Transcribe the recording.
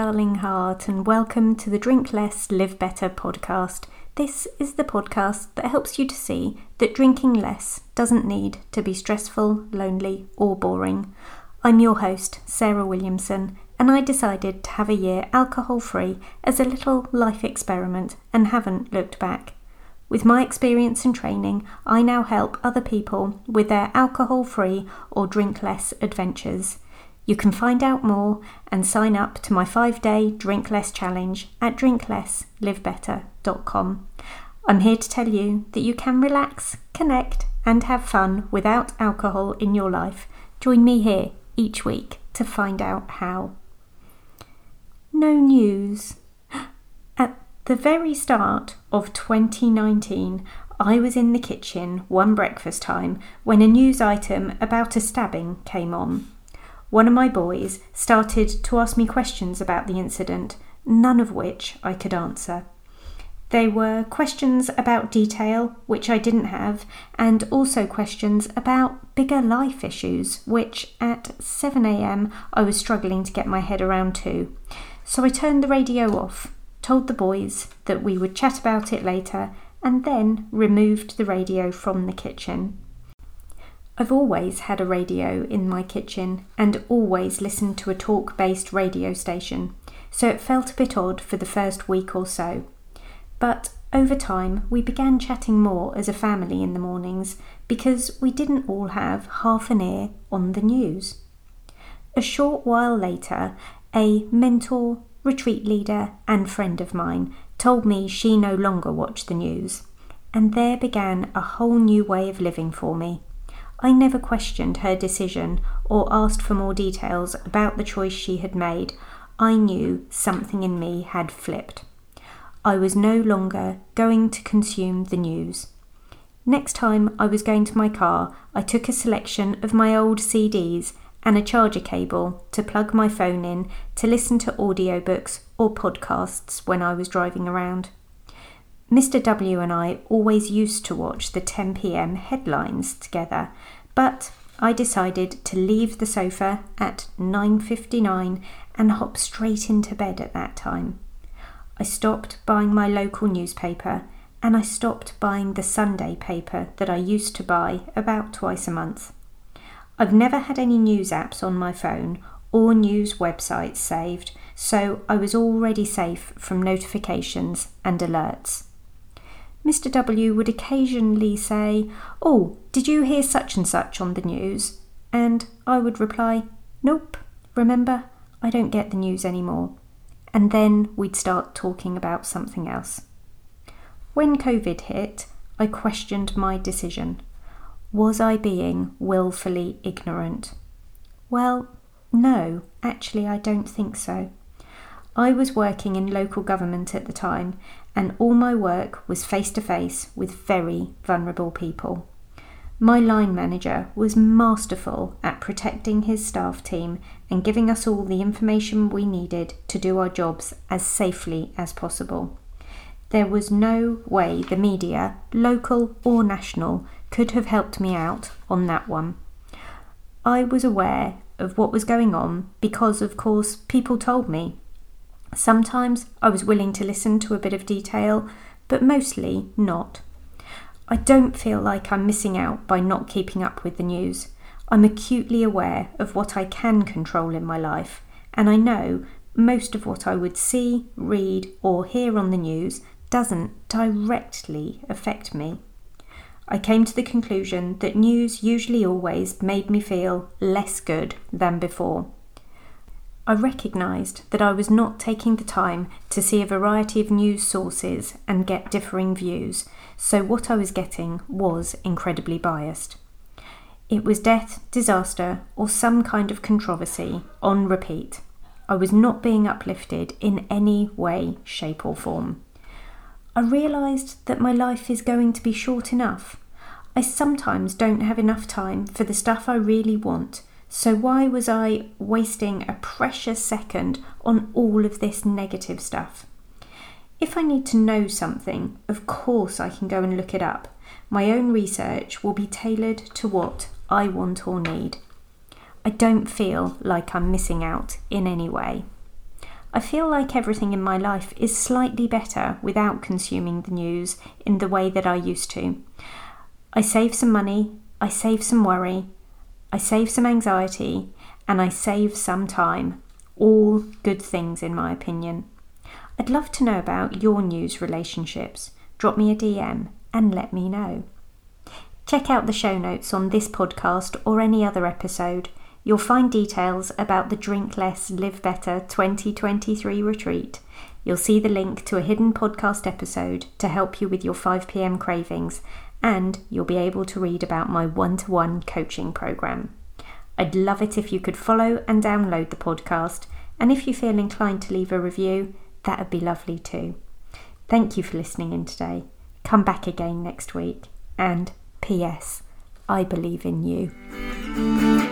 darling heart, and welcome to the Drink Less, Live Better podcast. This is the podcast that helps you to see that drinking less doesn't need to be stressful, lonely, or boring. I'm your host, Sarah Williamson, and I decided to have a year alcohol free as a little life experiment and haven't looked back. With my experience and training, I now help other people with their alcohol free or drink less adventures. You can find out more and sign up to my five day Drink Less challenge at drinklesslivebetter.com. I'm here to tell you that you can relax, connect, and have fun without alcohol in your life. Join me here each week to find out how. No news. At the very start of 2019, I was in the kitchen one breakfast time when a news item about a stabbing came on one of my boys started to ask me questions about the incident, none of which I could answer. They were questions about detail, which I didn't have, and also questions about bigger life issues, which at 7am I was struggling to get my head around too. So I turned the radio off, told the boys that we would chat about it later, and then removed the radio from the kitchen. I've always had a radio in my kitchen and always listened to a talk based radio station, so it felt a bit odd for the first week or so. But over time, we began chatting more as a family in the mornings because we didn't all have half an ear on the news. A short while later, a mentor, retreat leader, and friend of mine told me she no longer watched the news, and there began a whole new way of living for me. I never questioned her decision or asked for more details about the choice she had made. I knew something in me had flipped. I was no longer going to consume the news. Next time I was going to my car, I took a selection of my old CDs and a charger cable to plug my phone in to listen to audiobooks or podcasts when I was driving around. Mr. W and I always used to watch the 10 pm headlines together, but I decided to leave the sofa at 9:59 and hop straight into bed at that time. I stopped buying my local newspaper and I stopped buying the Sunday paper that I used to buy about twice a month. I've never had any news apps on my phone or news websites saved, so I was already safe from notifications and alerts. Mr. W would occasionally say, Oh, did you hear such and such on the news? And I would reply, Nope, remember, I don't get the news anymore. And then we'd start talking about something else. When COVID hit, I questioned my decision. Was I being willfully ignorant? Well, no, actually, I don't think so. I was working in local government at the time, and all my work was face to face with very vulnerable people. My line manager was masterful at protecting his staff team and giving us all the information we needed to do our jobs as safely as possible. There was no way the media, local or national, could have helped me out on that one. I was aware of what was going on because, of course, people told me Sometimes I was willing to listen to a bit of detail, but mostly not. I don't feel like I'm missing out by not keeping up with the news. I'm acutely aware of what I can control in my life, and I know most of what I would see, read, or hear on the news doesn't directly affect me. I came to the conclusion that news usually always made me feel less good than before. I recognised that I was not taking the time to see a variety of news sources and get differing views, so what I was getting was incredibly biased. It was death, disaster, or some kind of controversy on repeat. I was not being uplifted in any way, shape, or form. I realised that my life is going to be short enough. I sometimes don't have enough time for the stuff I really want so, why was I wasting a precious second on all of this negative stuff? If I need to know something, of course I can go and look it up. My own research will be tailored to what I want or need. I don't feel like I'm missing out in any way. I feel like everything in my life is slightly better without consuming the news in the way that I used to. I save some money, I save some worry, I save some anxiety, and I save some time. All good things, in my opinion. I'd love to know about your news relationships. Drop me a DM and let me know. Check out the show notes on this podcast or any other episode. You'll find details about the Drink Less, Live Better 2023 retreat. You'll see the link to a hidden podcast episode to help you with your 5pm cravings, and you'll be able to read about my one to one coaching program. I'd love it if you could follow and download the podcast, and if you feel inclined to leave a review, that would be lovely too. Thank you for listening in today. Come back again next week, and P.S. I believe in you.